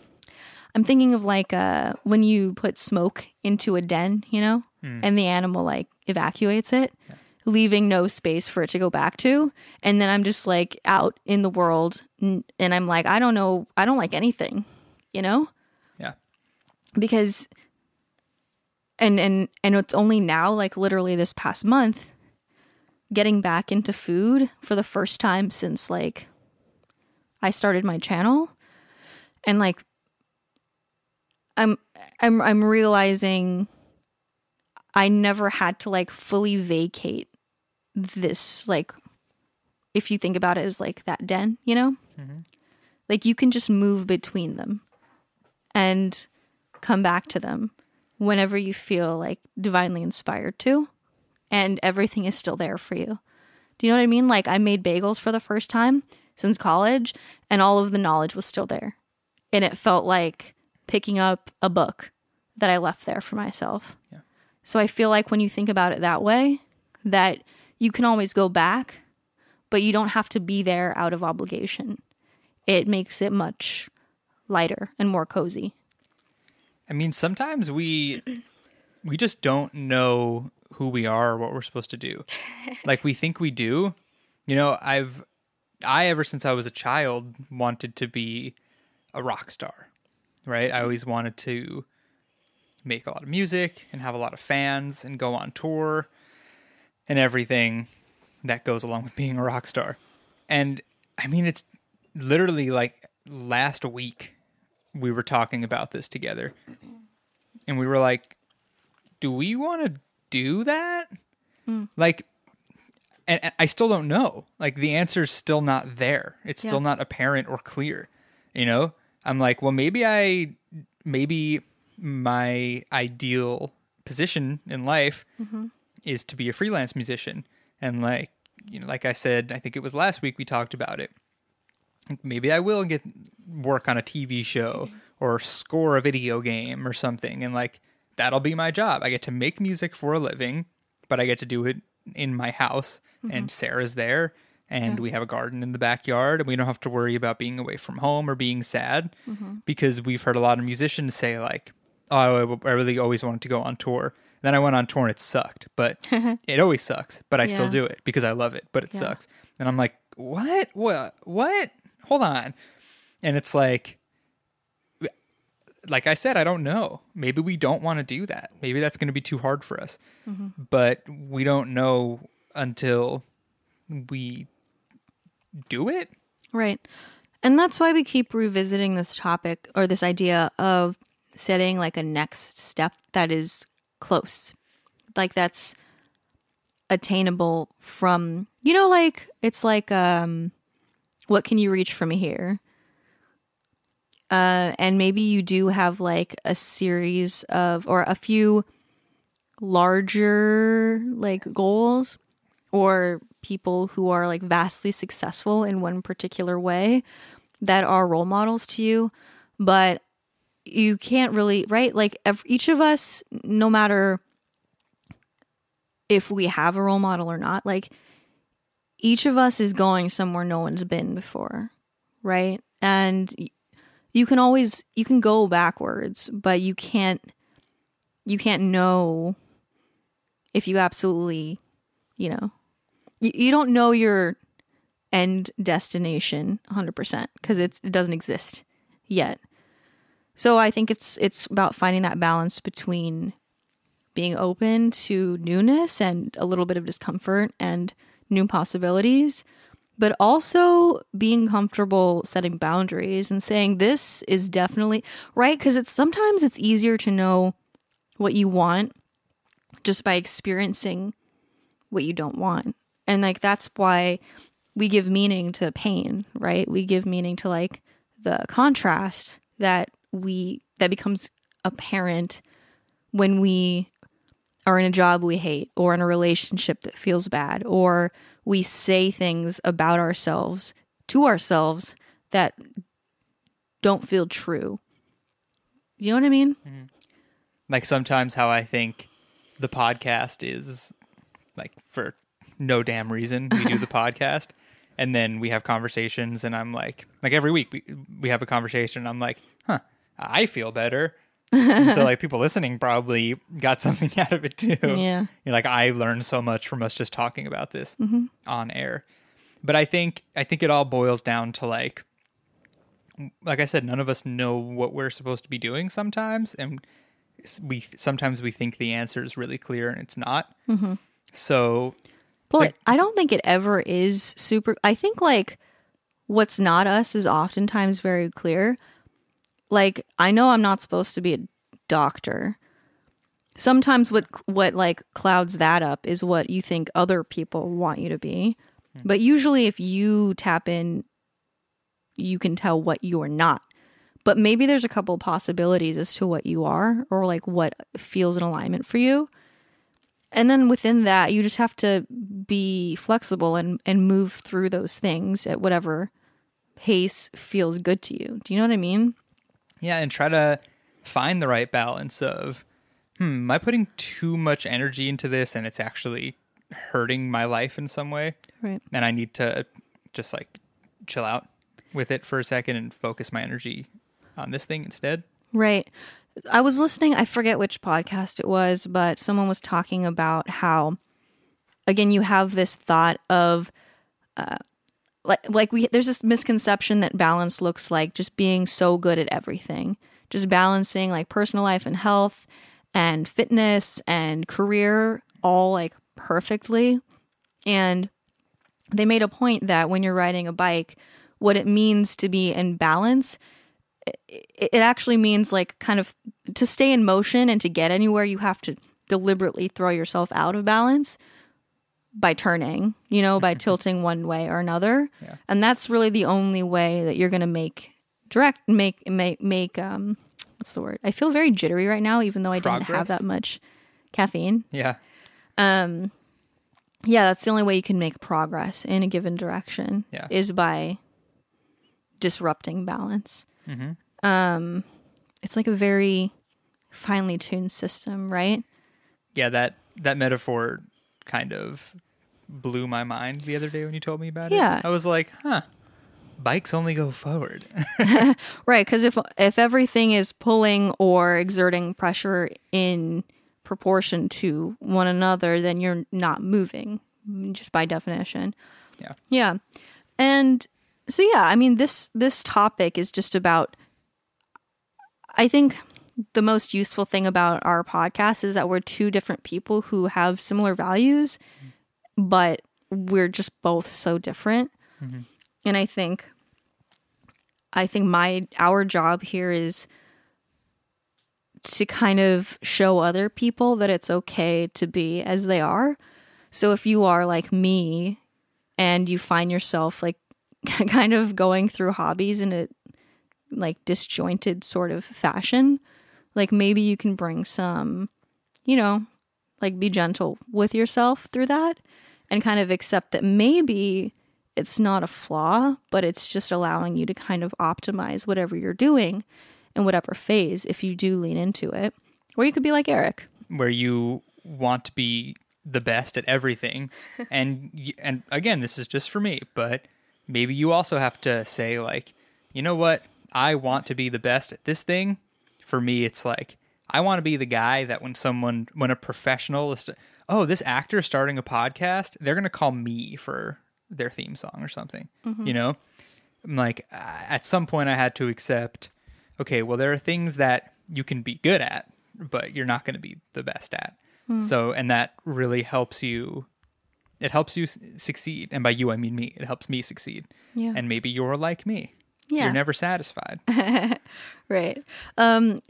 I'm thinking of like uh when you put smoke into a den, you know, and the animal like evacuates it, leaving no space for it to go back to. And then I'm just like out in the world, N- And I'm like, I don't know, I don't like anything, you know? Yeah. because and and and it's only now like literally this past month getting back into food for the first time since like I started my channel and like I'm I'm I'm realizing I never had to like fully vacate this like if you think about it as like that den, you know? Mm-hmm. Like you can just move between them and come back to them whenever you feel like divinely inspired to and everything is still there for you. Do you know what I mean? Like I made bagels for the first time since college and all of the knowledge was still there. And it felt like picking up a book that I left there for myself. Yeah. So I feel like when you think about it that way, that you can always go back, but you don't have to be there out of obligation. It makes it much lighter and more cozy. I mean, sometimes we we just don't know who we are or what we're supposed to do. like we think we do. You know, I've I ever since I was a child wanted to be a rock star. Right? I mm-hmm. always wanted to make a lot of music and have a lot of fans and go on tour and everything that goes along with being a rock star. And I mean, it's literally like last week we were talking about this together. Mm-hmm. And we were like, do we want to do that? Mm. Like, and, and I still don't know. Like, the answer's still not there. It's still not apparent or clear. You know, I'm like, well, maybe I, maybe my ideal position in life mm-hmm. is to be a freelance musician. And like, you know, like I said, I think it was last week we talked about it. Maybe I will get work on a TV show mm-hmm. or score a video game or something. And like, that'll be my job. I get to make music for a living, but I get to do it in my house. And mm-hmm. Sarah's there. And we have a garden in the backyard, and we don't have to worry about being away from home or being sad mm-hmm. because we've heard a lot of musicians say, like, oh, I I really always wanted to go on tour. Then I went on tour and it sucked, but it always sucks. But I still do it because I love it, but it Yeah. sucks. And I'm like, what? What? What? Hold on. And it's like, like I said, I don't know. Maybe we don't want to do that. Maybe that's going to be too hard for us. Mm-hmm. But we don't know until we do it. Right. And that's why we keep revisiting this topic or this idea of setting like a next step that is close. Like that's attainable from you know like it's like um what can you reach from here? Uh and maybe you do have like a series of or a few larger like goals or people who are like vastly successful in one particular way that are role models to you. But you can't really right? Like ev- each of us no matter if we have a role model or not like each of us is going somewhere no one's been before right? And you can always you can go backwards but you can't you can't know if you absolutely you know you, you don't know your end destination 100% because it doesn't exist yet so i think it's it's about finding that balance between being open to newness and a little bit of discomfort and new possibilities but also being comfortable setting boundaries and saying this is definitely right because it's sometimes it's easier to know what you want just by experiencing what you don't want. And like that's why we give meaning to pain, right? We give meaning to like the contrast that we that becomes apparent when we are in a job we hate or in a relationship that feels bad or we say things about ourselves to ourselves that don't feel true. You know what I mean? Mm-hmm. Like sometimes how I think the podcast is like for no damn reason we do the podcast and then we have conversations and I'm like like every week we we have a conversation and I'm like, "Huh, I feel better." So like people listening probably got something out of it too. Yeah. You know, like I learned so much from us just talking about this on air. But I think I think it all boils down to like like I said, none of us know what we're supposed to be doing sometimes, and we sometimes we think the answer is really clear and it's not. Mm-hmm. So Well, Like- I don't think it ever is super. I think like what's not us is oftentimes very clear. Like I know I'm not supposed to be a doctor. Sometimes what what like clouds that up is what you think other people want you to be. Hmm. But usually if you tap in you can tell what you're not. But maybe there's a couple possibilities as to what you are or like what feels in alignment for you. And then within that, you just have to be flexible and, and move through those things at whatever pace feels good to you. Do you know what I mean? yeah, and try to find the right balance of, hmm, am I putting too much energy into this and it's actually hurting my life in some way? Right. and I need to just like chill out with it for a second and focus my energy on this thing instead. Right. I was listening, I forget which podcast it was, but someone was talking about how again you have this thought of uh like like we there's this misconception that balance looks like just being so good at everything. Just balancing like personal life and health and fitness and career all like perfectly. And they made a point that when you're riding a bike, what it means to be in balance it it actually means like kind of to stay in motion and to get anywhere you have to deliberately throw yourself out of balance by turning you know by tilting one way or another Yeah. and that's really the only way that you're going to make direct make make make um what's the word i feel very jittery right now even though i didn't have that much caffeine Yeah. Um yeah that's the only way you can make progress in a given direction Yeah. is by disrupting balance Mm-hmm. um it's like a very finely tuned system right Yeah, that that metaphor kind of blew my mind the other day when you told me about Yeah. it. I was like, huh. Bikes only go forward. right because if if everything is pulling or exerting pressure in proportion to one another then you're not moving just by definition yeah. Yeah. And so yeah, I mean this this topic is just about I think the most useful thing about our podcast is that we're two different people who have similar values, but we're just both so different. Mm-hmm. And I think I think my our job here is to kind of show other people that it's okay to be as they are. So if you are like me and you find yourself like kind of going through hobbies in a like disjointed sort of fashion, like maybe you can bring some, you know, like be gentle with yourself through that and kind of accept that maybe it's not a flaw, but it's just allowing you to kind of optimize whatever you're doing in whatever phase if you do lean into it. Or you could be like Eric. Where you want to be the best at everything. and and again, this is just for me, but maybe you also have to say like, you know what? I want to be the best at this thing. For me, it's like I want to be the guy that when someone when a professional is oh, this actor is starting a podcast, they're going to call me for their theme song or something. Mm-hmm. You know? I'm like at some point I had to accept okay, well there are things that you can be good at, but you're not going to be the best at. Hmm. So, and that really helps you it helps you succeed. And by you I mean me. It helps me succeed. Yeah. And maybe you're like me. Yeah. You're never satisfied. Right. Um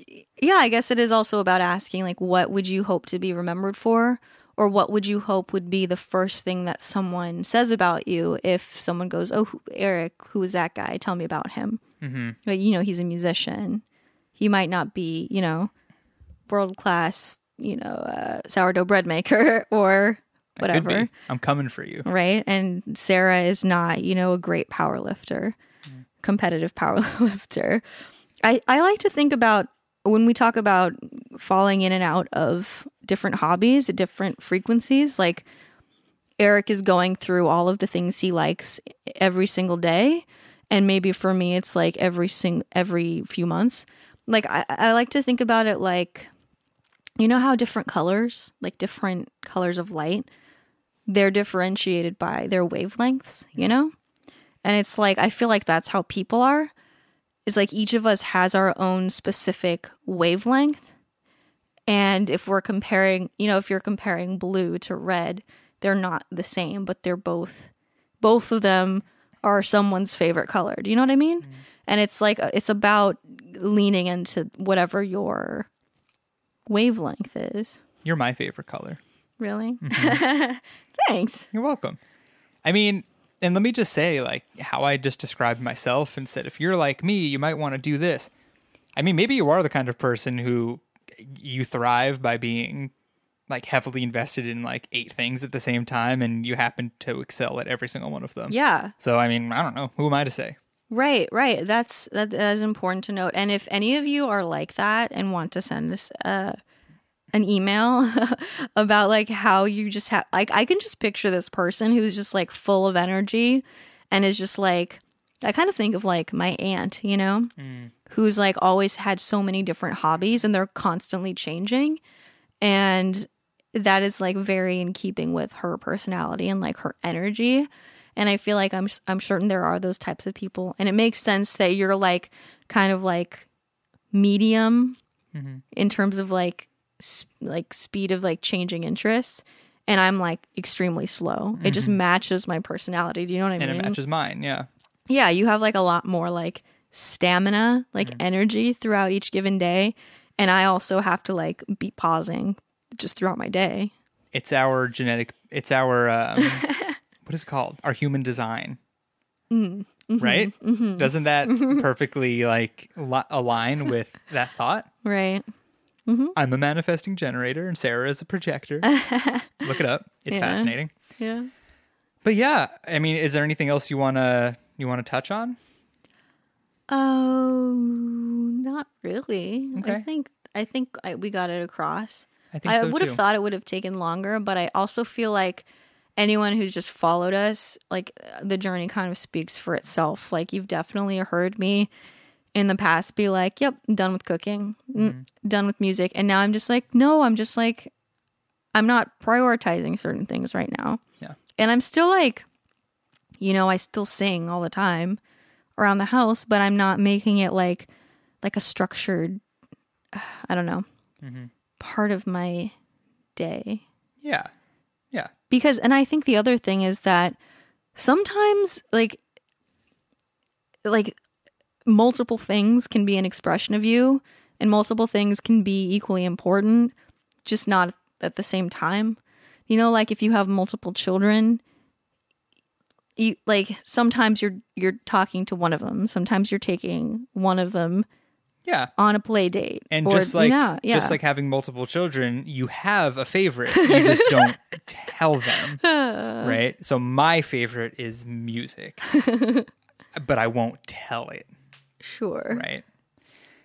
yeah, I guess it is also about asking like what would you hope to be remembered for or what would you hope would be the first thing that someone says about you if someone goes, "Oh, who- Eric, who is that guy? Tell me about him." Mm-hmm. But you know, he's a musician. He might not be, you know, world class, you know, uh, sourdough bread maker or whatever. I'm coming for you. right? And Sarah is not, you know, a great power lifter, competitive power lifter. I, I like to think about when we talk about falling in and out of different hobbies at different frequencies, like Eric is going through all of the things he likes every single day. And maybe for me, it's like every sing every few months. Like I, I like to think about it like, you know how different colors, like different colors of light, they're differentiated by their wavelengths, you know? And it's like I feel like that's how people are. It's like each of us has our own specific wavelength. And if we're comparing, you know, if you're comparing blue to red, they're not the same, but they're both, both of them are someone's favorite color. Do you know what I mean? Mm-hmm. And it's like, uh, it's about leaning into whatever your wavelength is. You're my favorite color. Really? Thanks. You're welcome. I mean, and let me just say, like, how I just described myself and said, if you're like me, you might want to do this. I mean, maybe you are the kind of person who you thrive by being like heavily invested in like eight things at the same time and you happen to excel at every single one of them. Yeah. So, I mean, I don't know. Who am I to say? Right, right. That's that, that is important to note. And if any of you are like that and want to send us uh, an email about like how you just have like I can just picture this person who's just like full of energy and is just like I kind of think of like my aunt, you know, mm. who's like always had so many different hobbies and they're constantly changing. And that is like very in keeping with her personality and like her energy. And i feel like i'm i'm certain there are those types of people. And it makes sense that you're like kind of like medium mm-hmm. in terms of like s- like speed of like changing interests and i'm like extremely slow it just mm-hmm. matches my personality do you know what i And mean and it matches mine. Yeah. yeah, you have like a lot more like stamina, like mm-hmm. energy throughout each given day. And I also have to like be pausing just throughout my day. It's our genetic, it's our, um, what is it called? Our human design. Mm, mm-hmm, right? Doesn't that perfectly like li- align with that thought? Right. I'm a manifesting generator and Sarah is a projector. Look it up. It's Yeah. fascinating. Yeah. But yeah, I mean, is there anything else you wanna you wanna touch on? Oh, not really. I think I think I, we got it across. I think I so would too. have thought it would have taken longer, but I also feel like anyone who's just followed us, like uh, the journey kind of speaks for itself. Like you've definitely heard me in the past be like, "Yep, done with cooking, mm, done with music," and now I'm just like, "No, I'm just like, I'm not prioritizing certain things right now." Yeah. and I'm still like, you know, I still sing all the time around the house, but I'm not making it like like a structured I don't know part of my day Yeah. Yeah. because and I think the other thing is that sometimes like like multiple things can be an expression of you and multiple things can be equally important just not at the same time you know like if you have multiple children you like sometimes you're you're talking to one of them sometimes you're taking one of them Yeah. on a play date And or- just like yeah, yeah. just like having multiple children, you have a favorite. You just don't tell them. Right? So my favorite is music. but I won't tell it. Sure right?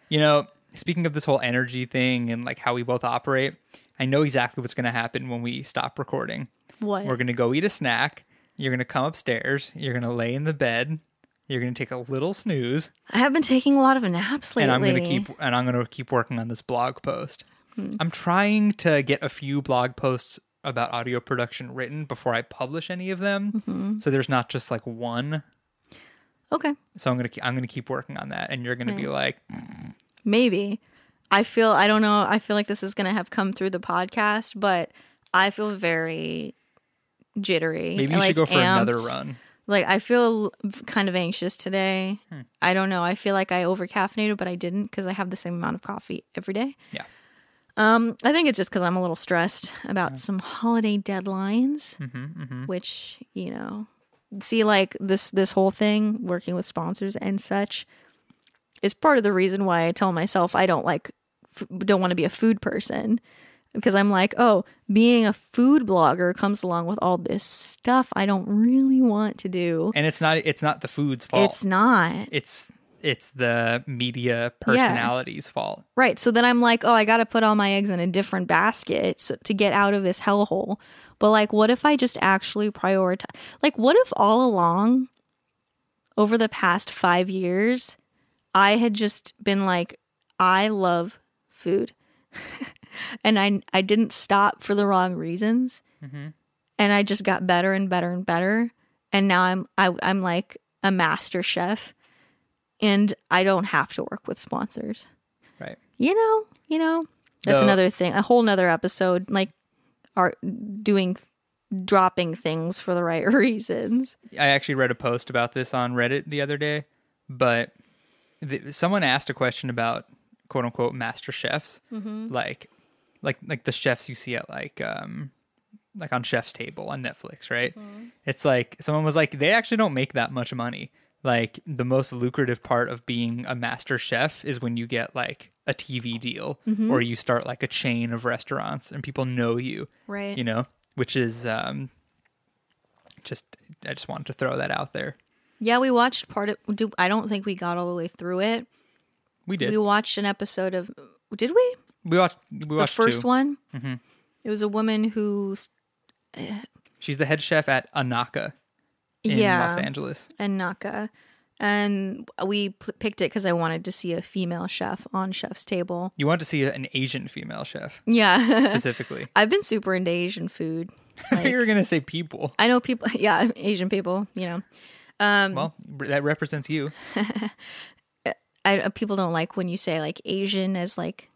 You know, speaking of this whole energy thing and like how we both operate, I know exactly what's going to happen when we stop recording. what We're going to go eat a snack. You're going to come upstairs. You're going to lay in the bed. You're going to take a little snooze, I have been taking a lot of naps lately and I'm going to keep and I'm going to keep working on this blog post. Hmm. I'm trying to get a few blog posts about audio production written before I publish any of them. Mm-hmm. So there's not just like one. Okay So I'm going to I'm to keep working on that and you're going to be like, Maybe. I feel I don't know. I feel like this is going to have come through the podcast, but I feel very jittery. maybe you like, should go for another run. Like I feel kind of anxious today. Hmm. I don't know. I feel like I over caffeinated, but I didn't because I have the same amount of coffee every day. Yeah. Um, I think it's just because I'm a little stressed about some holiday deadlines, Mm-hmm, which you know, see, like this this whole thing working with sponsors and such is part of the reason why I tell myself I don't like f- don't want to be a food person because I'm like, oh, being a food blogger comes along with all this stuff I don't really want to do. and it's not it's not the food's fault It's not. it's it's the media personality's fault Right. So then I'm like, oh, I got to put all my eggs in a different basket so, to get out of this hellhole. But like, what if I just actually prioritize? Like, what if all along, over the past five years, I had just been like, I love food, and I I didn't stop for the wrong reasons, mm-hmm. and I just got better and better and better, and now I'm I, I'm like a master chef and I don't have to work with sponsors. Right. You know, you know, that's No. another thing. A whole nother episode, like, are doing, dropping things for the right reasons. I actually read a post about this on Reddit the other day, but th- someone asked a question about quote unquote master chefs, like like like the chefs you see at like um like on Chef's Table on Netflix, right? It's like someone was like they actually don't make that much money. Like the most lucrative part of being a master chef is when you get like a TV deal or you start like a chain of restaurants and people know you Right. you know, which is um, just I just wanted to throw that out there. Yeah, we watched part of. Do I don't think we got all the way through it. We did. We watched an episode of. Did we? We watched. We watched The first two. one. Mm-hmm. It was a woman who. She's the head chef at n/naka in yeah. Los Angeles. and Naka. And we p- picked it because I wanted to see a female chef on Chef's Table. You want to see an Asian female chef Yeah. specifically. I've been super into Asian food. I you were gonna say people. I know people, yeah, Asian people, you know. Um, Well, that represents you. I, uh, people don't like when you say like Asian as like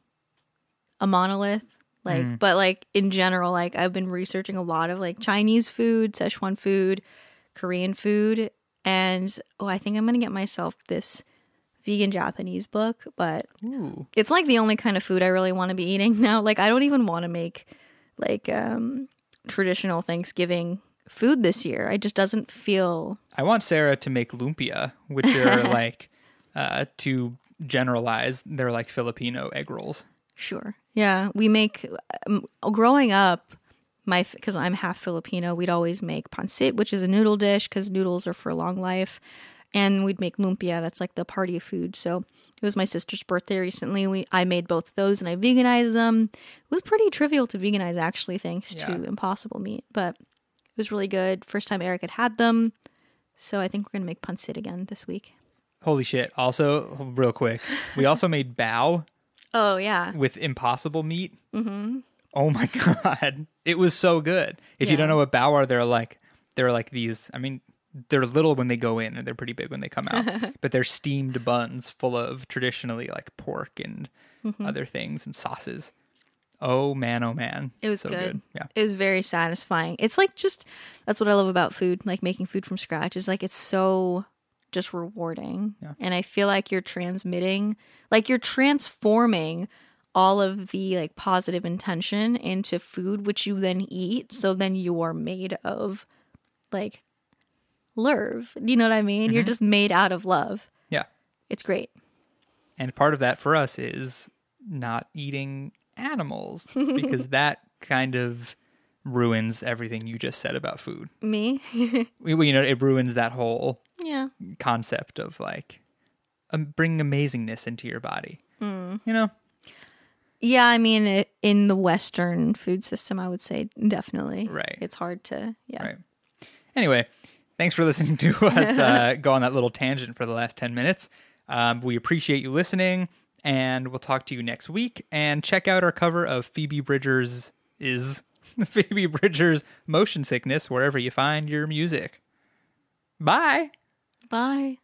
a monolith. Like, but like in general, like I've been researching a lot of like Chinese food, Szechuan food, Korean food, and oh, I think I'm gonna get myself this vegan Japanese book. But Ooh. it's like the only kind of food I really want to be eating now. Like I don't even want to make like um traditional Thanksgiving food this year. It just doesn't feel I want Sarah to make lumpia, which are like uh, to generalize, they're like Filipino egg rolls. sure. Yeah, we make um, growing up my because I'm half Filipino, we'd always make pancit, which is a noodle dish because noodles are for long life, and we'd make lumpia. That's like the party food. So it was my sister's birthday recently. We I made both of those and I veganized them. It was pretty trivial to veganize actually, thanks Yeah. to Impossible Meat, but it was really good. First time Eric had had them, so I think we're gonna make pancit again this week. Holy shit. Also, real quick, we also made bao Oh yeah, with impossible meat. Mm-hmm. Oh my god, it was so good. If you don't know what bao are, they're like they're like these. I mean, they're little when they go in, and they're pretty big when they come out. but they're steamed buns full of traditionally like pork and Mm-hmm. other things and sauces. Oh man, oh man, It was so good. Yeah, It was very satisfying. It's like just that's what I love about food, like making food from scratch is like it's so just rewarding. Yeah. And I feel like you're transmitting like you're transforming all of the like positive intention into food which you then eat. So then you're made of like love. You know what I mean? Mm-hmm. You're just made out of love. yeah. It's great. And part of that for us is not eating animals because that kind of ruins everything you just said about food. Me? We- we- You know, it ruins that whole yeah. concept of like um, bringing amazingness into your body. Hmm. You know, Yeah, I mean, in the Western food system, I would say definitely. Right. It's hard to, yeah. right? Anyway, thanks for listening to us uh, go on that little tangent for the last ten minutes. Um, we appreciate you listening, and we'll talk to you next week. And check out our cover of Phoebe Bridgers is Phoebe Bridgers Motion Sickness wherever you find your music. Bye. Bye.